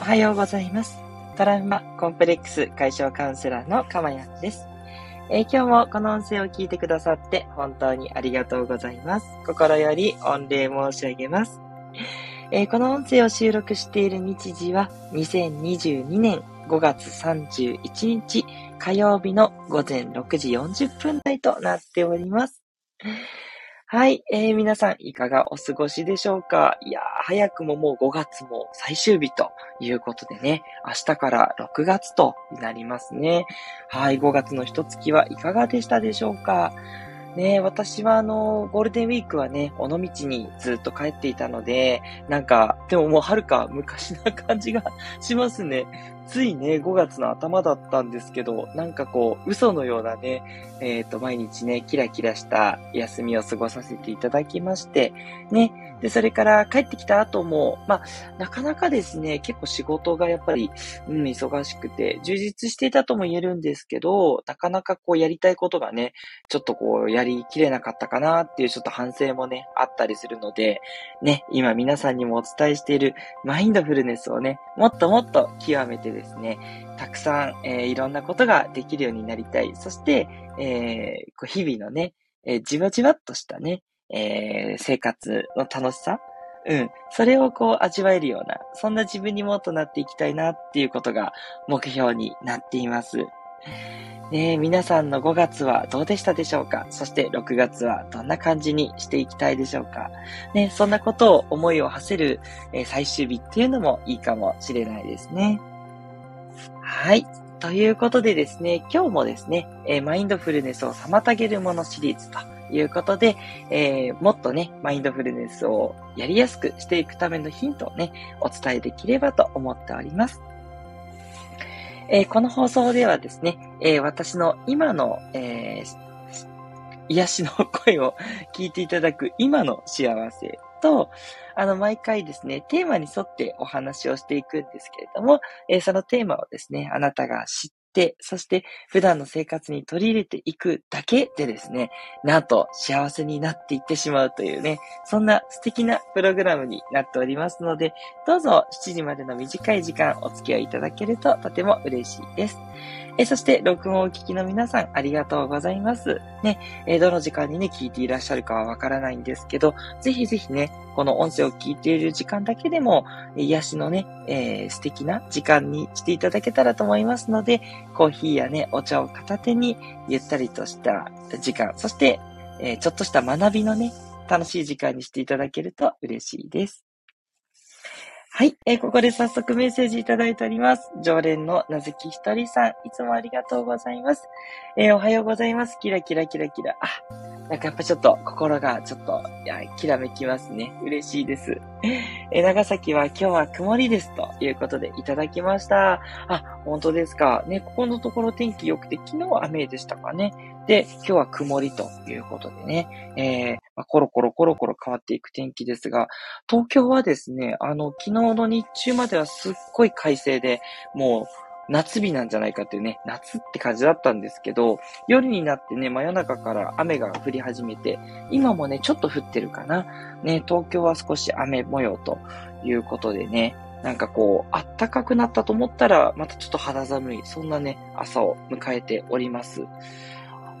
おはようございます。トラウマコンプレックス解消カウンセラーのかまやんです。えー、今日もこの音声を聞いてくださって本当にありがとうございます。心より御礼申し上げます。えー、この音声を収録している日時は2022年5月31日火曜日の午前6時40分台となっております。はい、えー、皆さんいかがお過ごしでしょうか？いやー、早くももう5月も最終日ということでね、明日から6月となりますね。はい、5月の一月はいかがでしたでしょうか？ね私はあの、ゴールデンウィークはね、尾道にずっと帰っていたので、なんか、でももうはるか昔な感じがしますね。ついね、5月の頭だったんですけど、なんかこう、嘘のようなね、えっ、ー、と、毎日ね、キラキラした休みを過ごさせていただきまして、ね、で、それから帰ってきた後も、まあ、なかなかですね、結構仕事がやっぱり、うん、忙しくて、充実していたとも言えるんですけど、なかなかこうやりたいことがね、ちょっとこうやりきれなかったかなっていうちょっと反省もね、あったりするので、ね、今皆さんにもお伝えしているマインドフルネスをね、もっともっと極めてですね、ですねたくさん、えー、いろんなことができるようになりたい。そして、えー、こう日々のね、えー、じわじわっとしたね、えー、生活の楽しさうん。それをこう味わえるような、そんな自分にもとなっていきたいなっていうことが目標になっています。ね皆さんの5月はどうでしたでしょうか？そして6月はどんな感じにしていきたいでしょうか？ね、そんなことを思いを馳せる、えー、最終日っていうのもいいかもしれないですね。はい。ということでですね、今日もですね、えー、マインドフルネスを妨げるものシリーズということで、えー、もっとね、マインドフルネスをやりやすくしていくためのヒントをね、お伝えできればと思っております。えー、この放送ではですね、え、私の今の、え癒しの声を聞いていただく今の幸せと、あの、毎回ですね、テーマに沿ってお話をしていくんですけれども、えー、そのテーマをですね、あなたが知って、そして普段の生活に取り入れていくだけでですね、なんと幸せになっていってしまうというね、そんな素敵なプログラムになっておりますので、どうぞ7時までの短い時間お付き合いいただけるととても嬉しいです。えそして、録音をお聞きの皆さん、ありがとうございます。ね、えどの時間にね、聞いていらっしゃるかはわからないんですけど、ぜひぜひね、この音声を聞いている時間だけでも、癒しのね、えー、素敵な時間にしていただけたらと思いますので、コーヒーやね、お茶を片手に、ゆったりとした時間、そして、えー、ちょっとした学びのね、楽しい時間にしていただけると嬉しいです。はい、えー、ここで早速メッセージいただいております。常連のなずきひとりさん、いつもありがとうございます。えー、おはようございます。キラキラキラキラ。あ、なんかやっぱちょっと心がちょっと、いや、きらめきますね。嬉しいです。え長崎は今日は曇りですということでいただきました。あ、本当ですか。ね、ここのところ天気良くて昨日は雨でしたかね。で、今日は曇りということでね、えー、まあ、コロコロコロコロ変わっていく天気ですが、東京はですね、あの、昨日の日中まではすっごい快晴で、もう、夏日なんじゃないかっていうね、夏って感じだったんですけど、夜になってね、真夜中から雨が降り始めて、今もね、ちょっと降ってるかな。ね、東京は少し雨模様ということでね、なんかこう、暖かくなったと思ったら、またちょっと肌寒い、そんなね、朝を迎えております。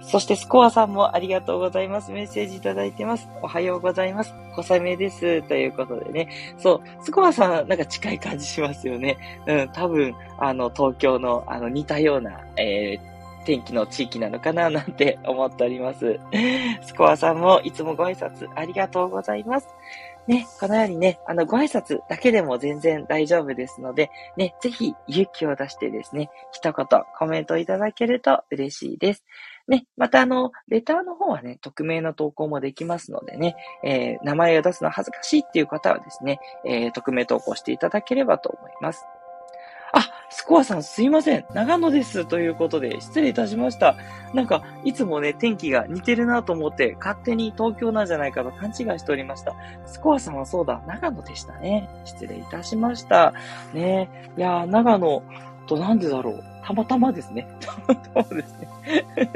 そしてスコアさんもありがとうございます。メッセージいただいてます。おはようございます。小雨です。ということでね。そう、スコアさんなんか近い感じしますよね。うん、多分、あの、東京の、あの、似たような、えー、天気の地域なのかななんて思っております。スコアさんもいつもご挨拶ありがとうございます。ね、このようにね、あの、ご挨拶だけでも全然大丈夫ですので、ね、ぜひ勇気を出してですね、一言コメントいただけると嬉しいです。ね、またあの、レターの方はね、匿名の投稿もできますのでね、えー、名前を出すの恥ずかしいっていう方はですね、えー、匿名投稿していただければと思います。あ、スコアさんすいません。長野です。ということで、失礼いたしました。なんか、いつもね、天気が似てるなと思って、勝手に東京なんじゃないかと勘違いしておりました。スコアさんはそうだ、長野でしたね。失礼いたしました。ねいやー長野、と、なんでだろう。たまたまですね。たまたまですね。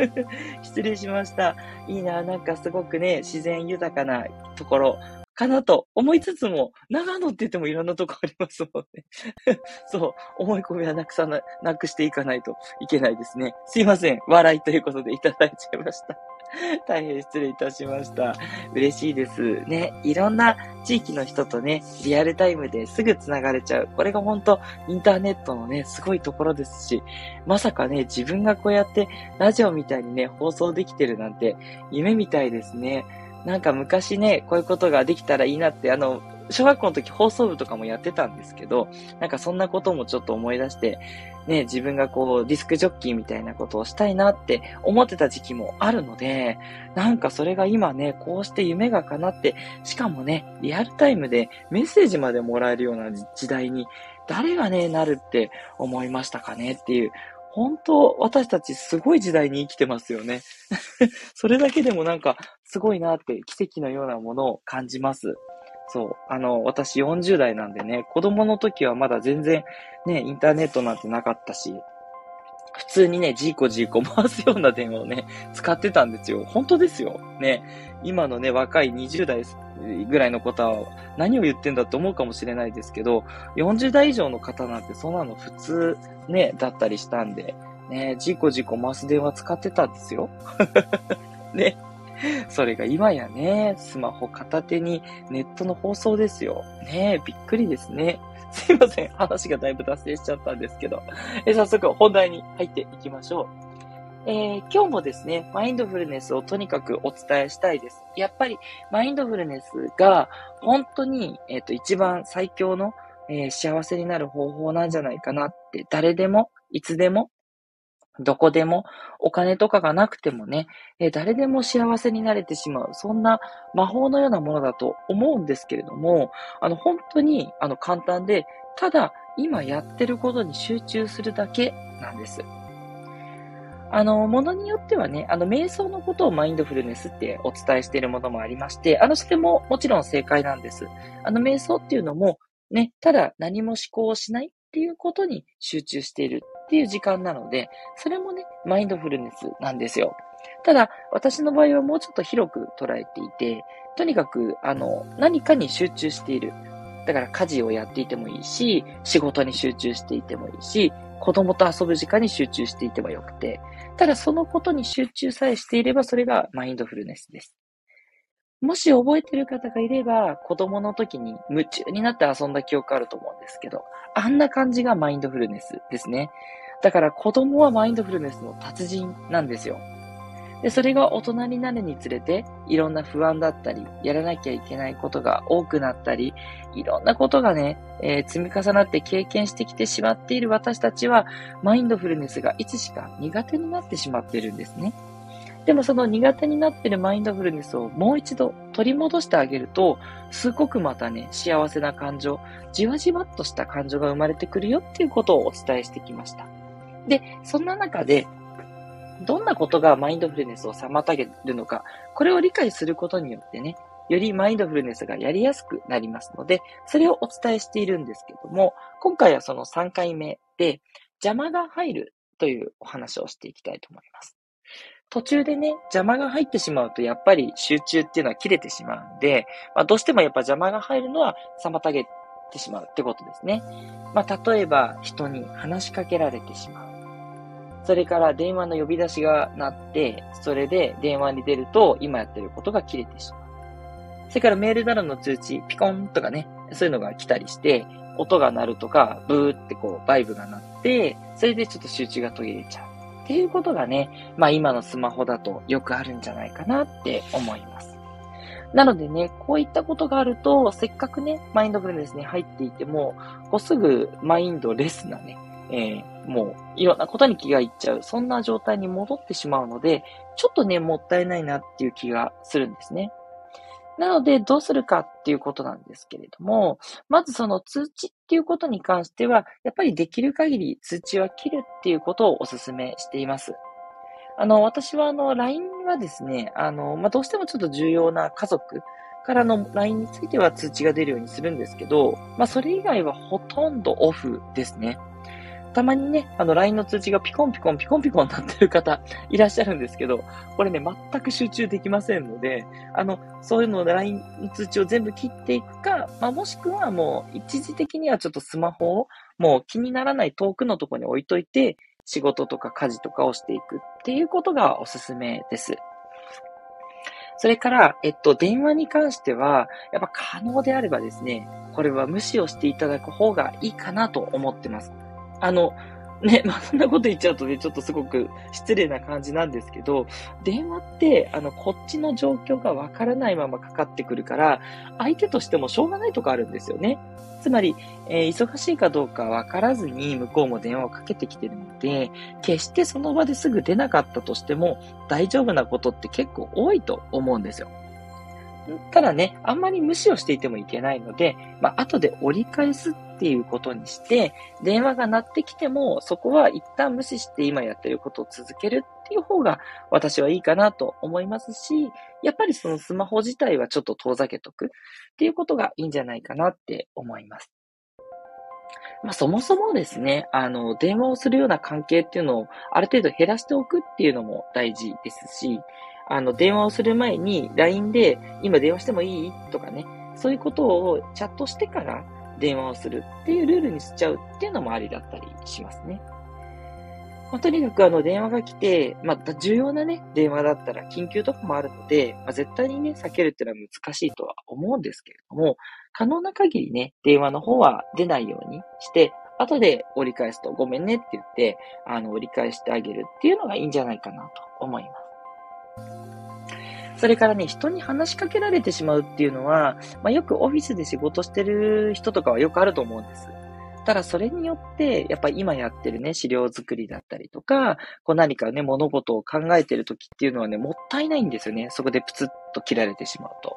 失礼しました。いいな、なんかすごくね、自然豊かなところ、かなと思いつつも、長野って言ってもいろんなとこありますもんね。そう、思い込みはなくさな、なくしていかないといけないですね。すいません。笑いということでいただいちゃいました。大変失礼いたしました。嬉しいです。ね、いろんな地域の人とね、リアルタイムですぐ繋がれちゃう。これが本当インターネットのね、すごいところですし、まさかね、自分がこうやってラジオみたいにね、放送できてるなんて、夢みたいですね。なんか昔ね、こういうことができたらいいなって、あの、小学校の時放送部とかもやってたんですけど、なんかそんなこともちょっと思い出して、ね、自分がこう、ディスクジョッキーみたいなことをしたいなって思ってた時期もあるので、なんかそれが今ね、こうして夢が叶って、しかもね、リアルタイムでメッセージまでもらえるような時代に、誰がね、なるって思いましたかねっていう、本当、私たちすごい時代に生きてますよね。それだけでもなんか、すごいなって奇跡のようなものを感じます。そう。あの、私40代なんでね、子供の時はまだ全然ね、インターネットなんてなかったし、普通にね、ジーコジーコ回すような電話をね、使ってたんですよ。本当ですよ。ね。今のね、若い20代ぐらいの方は何を言ってんだって思うかもしれないですけど、40代以上の方なんてそんなの普通ね、だったりしたんで、ね、ジコジコ回す電話使ってたんですよ。ね。それが今やね、スマホ片手にネットの放送ですよ。ねえびっくりですね。すいません。話がだいぶ脱線しちゃったんですけど。え早速本題に入っていきましょう。えー、今日もですね、マインドフルネスをとにかくお伝えしたいです。やっぱり、マインドフルネスが本当に、えっ、ー、と、一番最強の、えー、幸せになる方法なんじゃないかなって、誰でも、いつでも、どこでも、お金とかがなくてもね、え誰でも幸せになれてしまう、そんな魔法のようなものだと思うんですけれども、あの、本当に、あの、簡単で、ただ、今やってることに集中するだけなんです。あの、ものによってはね、あの、瞑想のことをマインドフルネスってお伝えしているものもありまして、あの、それももちろん正解なんです。あの、瞑想っていうのも、ね、ただ何も思考をしないっていうことに集中しているっていう時間なので、それもね、マインドフルネスなんですよ。ただ、私の場合はもうちょっと広く捉えていて、とにかく、あの、何かに集中している。だから家事をやっていてもいいし、仕事に集中していてもいいし、子供と遊ぶ時間に集中していてもよくて、ただそのことに集中さえしていれば、それがマインドフルネスです。もし覚えてる方がいれば、子供の時に夢中になって遊んだ記憶あると思うんですけど、あんな感じがマインドフルネスですね。だから子供はマインドフルネスの達人なんですよ。で、それが大人になるにつれて、いろんな不安だったり、やらなきゃいけないことが多くなったり、いろんなことがね、えー、積み重なって経験してきてしまっている私たちは、マインドフルネスがいつしか苦手になってしまっているんですね。でもその苦手になっているマインドフルネスをもう一度取り戻してあげると、すごくまたね、幸せな感情、じわじわっとした感情が生まれてくるよっていうことをお伝えしてきました。で、そんな中で、どんなことがマインドフルネスを妨げるのか、これを理解することによってね、よりマインドフルネスがやりやすくなりますので、それをお伝えしているんですけども、今回はその3回目で、邪魔が入るというお話をしていきたいと思います。途中でね、邪魔が入ってしまうと、やっぱり集中っていうのは切れてしまうんで、まあ、どうしてもやっぱ邪魔が入るのは妨げてしまうってことですね。まあ、例えば、人に話しかけられてしまう。それから電話の呼び出しが鳴って、それで電話に出ると今やってることが切れてしまう。それからメールなどの通知、ピコンとかね、そういうのが来たりして、音が鳴るとか、ブーってこう、バイブが鳴って、それでちょっと集中が途切れちゃう。っていうことがね、まあ今のスマホだとよくあるんじゃないかなって思います。なのでね、こういったことがあると、せっかくね、マインドフルネスに入っていても、こうすぐマインドレスなね、えー、もういろんなことに気がいっちゃう、そんな状態に戻ってしまうので、ちょっとね、もったいないなっていう気がするんですね。なので、どうするかっていうことなんですけれども、まずその通知っていうことに関しては、やっぱりできる限り通知は切るっていうことをお勧めしています。あの、私はあの、LINE はですね、あの、まあ、どうしてもちょっと重要な家族からの LINE については通知が出るようにするんですけど、まあ、それ以外はほとんどオフですね。たまにね、あの LINE の通知がピコンピコンピコンピコン なってる方いらっしゃるんですけど、これね、全く集中できませんので、あの、そういうの LINE の通知を全部切っていくか、まあ、もしくはもう一時的にはちょっとスマホをもう気にならない遠くのところに置いといて、仕事とか家事とかをしていくっていうことがおすすめです。それから、えっと、電話に関しては、やっぱ可能であればですね、これは無視をしていただく方がいいかなと思ってます。あの、ね、まあ、そんなこと言っちゃうとね、ちょっとすごく失礼な感じなんですけど、電話って、あの、こっちの状況がわからないままかかってくるから、相手としてもしょうがないとこあるんですよね。つまり、えー、忙しいかどうかわからずに向こうも電話をかけてきてるので、決してその場ですぐ出なかったとしても大丈夫なことって結構多いと思うんですよ。ただね、あんまり無視をしていてもいけないので、まあ、後で折り返すっていうことにして、電話が鳴ってきても、そこは一旦無視して今やってることを続けるっていう方が私はいいかなと思いますし、やっぱりそのスマホ自体はちょっと遠ざけとくっていうことがいいんじゃないかなって思います。まあ、そもそもですね、あの、電話をするような関係っていうのをある程度減らしておくっていうのも大事ですし、あの、電話をする前に LINE で今電話してもいい？とかね、そういうことをチャットしてから電話をするっていうルールにしちゃうっていうのもありだったりしますね。まあ、とにかくあの電話が来て、まあ、重要なね、電話だったら緊急とかもあるので、まあ、絶対にね、避けるっていうのは難しいとは思うんですけれども、可能な限りね、電話の方は出ないようにして、後で折り返すとごめんねって言って、あの、折り返してあげるっていうのがいいんじゃないかなと思います。それからね、人に話しかけられてしまうっていうのは、まあ、よくオフィスで仕事してる人とかはよくあると思うんです。ただそれによって、やっぱり今やってるね、資料作りだったりとか、こう何かね、物事を考えてる時っていうのはね、もったいないんですよね。そこでプツッと切られてしまうと。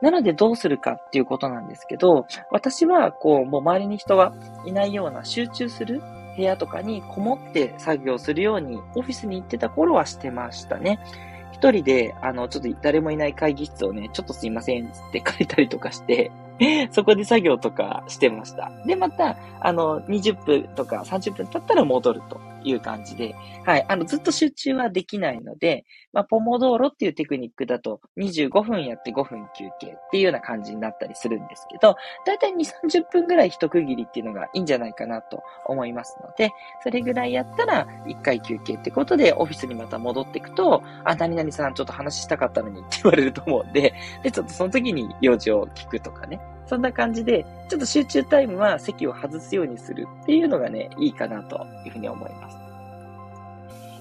なのでどうするかっていうことなんですけど、私はこう、もう周りに人がいないような集中する部屋とかにこもって作業するようにオフィスに行ってた頃はしてましたね。一人で、あの、ちょっと誰もいない会議室をね、ちょっとすいません、つって借りたりとかして、そこで作業とかしてました。で、また、あの、20分とか30分経ったら戻るという感じで、はい、あの、ずっと集中はできないので、まあ、ポモドーロっていうテクニックだと、25分やって5分休憩っていうような感じになったりするんですけど、だいたい2、30分ぐらい一区切りっていうのがいいんじゃないかなと思いますので、それぐらいやったら1回休憩ってことで、オフィスにまた戻っていくと、あ、何々さんちょっと話したかったのにって言われると思うんで、で、ちょっとその時に用事を聞くとかね、そんな感じで、ちょっと集中タイムは席を外すようにするっていうのがね、いいかなというふうに思います。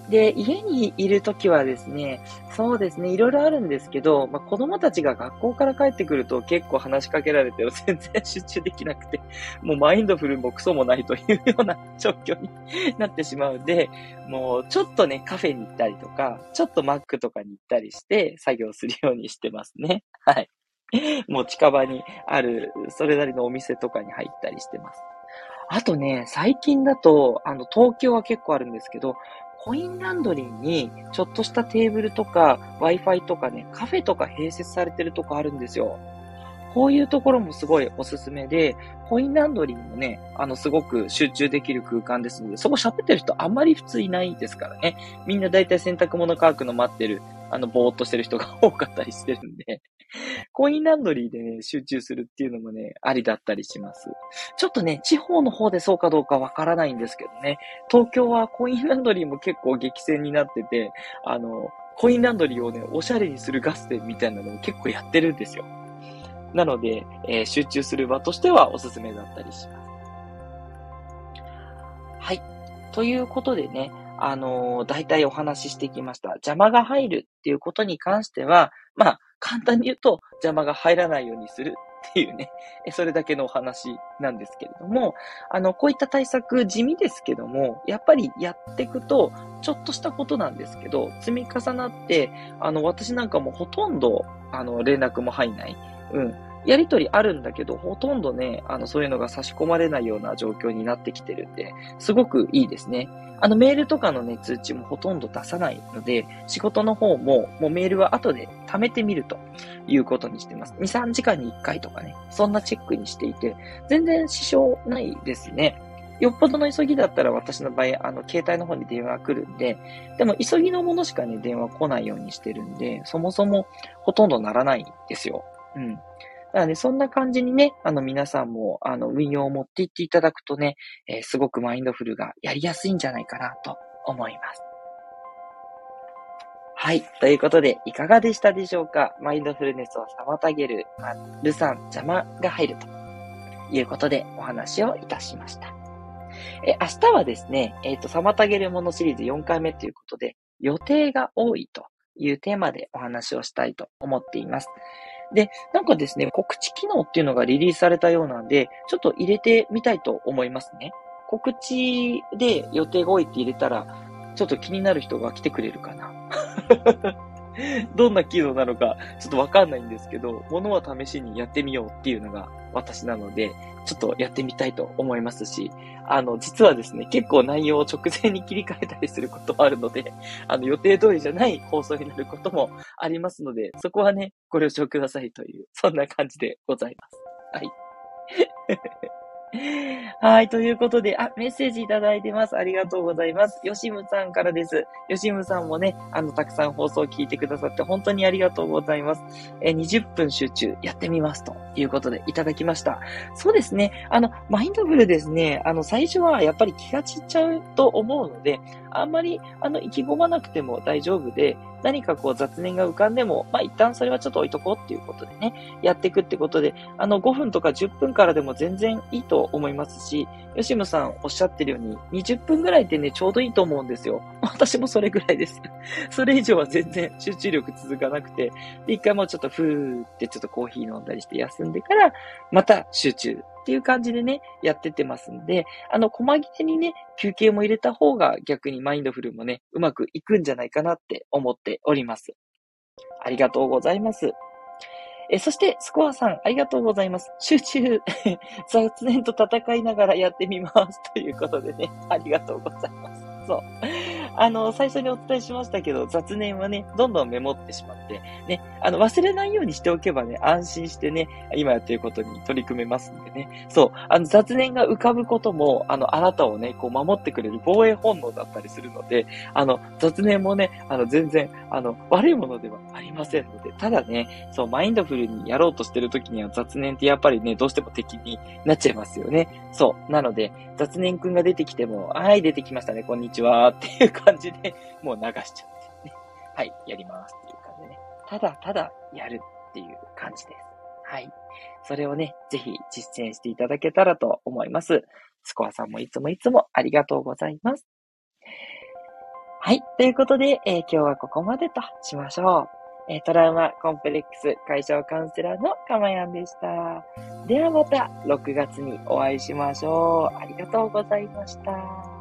で、家にいるときはですね、そうですね、いろいろあるんですけど、まあ、子供たちが学校から帰ってくると結構話しかけられて 全然集中できなくて、もうマインドフルもクソもないというような状況になってしまうんで、もうちょっとね、カフェに行ったりとか、ちょっとマックとかに行ったりして作業するようにしてますね。はい。もう近場にある、それなりのお店とかに入ったりしてます。あとね、最近だと、あの、東京は結構あるんですけど、コインランドリーにちょっとしたテーブルとか Wi-Fi とかね、カフェとか併設されてるとこあるんですよ。こういうところもすごいおすすめで、コインランドリーもね、あの、すごく集中できる空間ですので、そこ喋ってる人あんまり普通いないですからね。みんなだいたい洗濯物乾くの待ってる、あの、ぼーっとしてる人が多かったりしてるんで、コインランドリーでね、集中するっていうのもね、ありだったりします。ちょっとね、地方の方でそうかどうかわからないんですけどね、東京はコインランドリーも結構激戦になってて、あの、コインランドリーをね、おしゃれにするガス店みたいなのも結構やってるんですよ。なので、えー、集中する場としてはおすすめだったりします。はい。ということでね、あのー、大体お話ししてきました。邪魔が入るっていうことに関しては、まあ、簡単に言うと邪魔が入らないようにするっていうね、それだけのお話なんですけれども、あの、こういった対策地味ですけども、やっぱりやっていくと、ちょっとしたことなんですけど、積み重なって、あの、私なんかもほとんど、あの、連絡も入んない。うん。やりとりあるんだけど、ほとんどね、あの、そういうのが差し込まれないような状況になってきてるんで、すごくいいですね。あの、メールとかのね、通知もほとんど出さないので、仕事の方も、もうメールは後で貯めてみるということにしてます。2、3時間に1回とかね、そんなチェックにしていて、全然支障ないですね。よっぽどの急ぎだったら私の場合、あの、携帯の方に電話来るんで、でも急ぎのものしかね、電話来ないようにしてるんで、そもそもほとんどならないんですよ。うん。だからね、そんな感じにね、あの、皆さんも、あの、運用を持っていっていただくとね、えー、すごくマインドフルがやりやすいんじゃないかなと思います。はい。ということで、いかがでしたでしょうか？マインドフルネスを妨げる、ま、ルサン、邪魔が入るということでお話をいたしました。え、明日はですね、えっ、ー、と、妨げるものシリーズ4回目ということで、予定が多いというテーマでお話をしたいと思っています。で、なんかですね、告知機能っていうのがリリースされたようなんで、ちょっと入れてみたいと思いますね。告知で予定が多いって入れたら、ちょっと気になる人が来てくれるかな。どんな機能なのかちょっとわかんないんですけど、ものは試しにやってみようっていうのが私なので、ちょっとやってみたいと思いますし、あの、実はですね、結構内容を直前に切り替えたりすることもあるので、あの、予定通りじゃない放送になることもありますので、そこはね、ご了承くださいという、そんな感じでございます。はい。はい、ということで、あ、メッセージいただいてます。ありがとうございます。よしむさんからです。よしむさんもね、あの、たくさん放送を聞いてくださって本当にありがとうございます。え、20分集中やってみますということでいただきました。そうですね、あの、マインドフルですね、あの、最初はやっぱり気が散っちゃうと思うので、あんまり、あの、意気込まなくても大丈夫で、何かこう雑念が浮かんでも、まあ一旦それはちょっと置いとこうっていうことでね、やっていくってことで、あの5分とか10分からでも全然いいと思いますし、吉ムさんおっしゃってるように、20分ぐらいってね、ちょうどいいと思うんですよ。私もそれぐらいです。それ以上は全然集中力続かなくて、で、一回もうちょっとふーってちょっとコーヒー飲んだりして休んでから、また集中っていう感じでね、やってってますんで、あの、細切れにね、休憩も入れた方が逆にマインドフルもね、うまくいくんじゃないかなって思っております。ありがとうございます。え、そして、スコアさん、ありがとうございます。集中、雑念と戦いながらやってみます。ということでね、ありがとうございます。そう。あの、最初にお伝えしましたけど、雑念はね、どんどんメモってしまって、ね、あの、忘れないようにしておけばね、安心してね、今やってることに取り組めますんでね。そう。あの、雑念が浮かぶことも、あの、あなたをね、こう、守ってくれる防衛本能だったりするので、あの、雑念もね、あの、全然、あの、悪いものではありませんので、ただね、そう、マインドフルにやろうとしてる時には雑念ってやっぱりね、どうしても敵になっちゃいますよね。そう。なので、雑念くんが出てきても、はい、出てきましたね、こんにちは、っていう感じで、もう流しちゃってね。はい、やりますっていう感じでね。ただただやるっていう感じです。はい。それをね、ぜひ実践していただけたらと思います。スコアさんもいつもいつもありがとうございます。はい。ということで、えー、今日はここまでとしましょう。えー、トラウマコンプレックス解消カウンセラーのかまやんでした。ではまた6月にお会いしましょう。ありがとうございました。